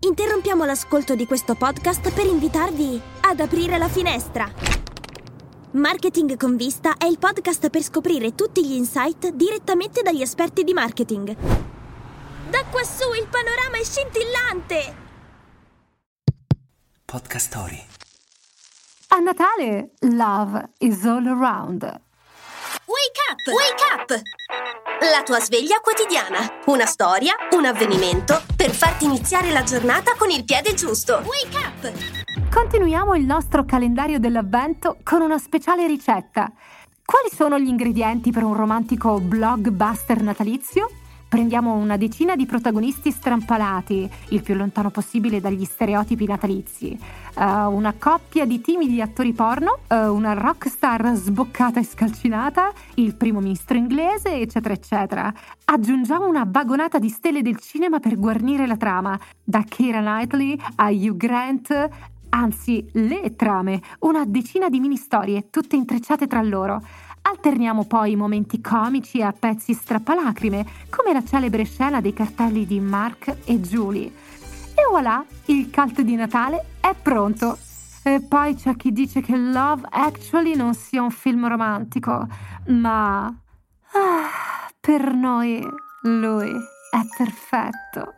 Interrompiamo l'ascolto di questo podcast per invitarvi ad aprire la finestra. Marketing con vista è il podcast per scoprire tutti gli insight direttamente dagli esperti di marketing. Da quassù il panorama è scintillante! Podcast Story. A Natale, love is all around. Wake up! Wake up! La tua sveglia quotidiana. Una storia, un avvenimento per farti iniziare la giornata con il piede giusto. Wake up! Continuiamo il nostro calendario dell'avvento con una speciale ricetta. Quali sono gli ingredienti per un romantico blockbuster natalizio? Prendiamo una decina di protagonisti strampalati, il più lontano possibile dagli stereotipi natalizi, uh, una coppia di timidi attori porno, uh, una rockstar sboccata e scalcinata, il primo ministro inglese, eccetera, eccetera. Aggiungiamo una vagonata di stelle del cinema per guarnire la trama, da Keira Knightley a Hugh Grant, anzi le trame, una decina di mini storie, tutte intrecciate tra loro. Alterniamo poi momenti comici a pezzi strappalacrime, come la celebre scena dei cartelli di Mark e Julie. E voilà, il cult di Natale è pronto. E poi c'è chi dice che Love Actually non sia un film romantico, ma ah, per noi lui è perfetto.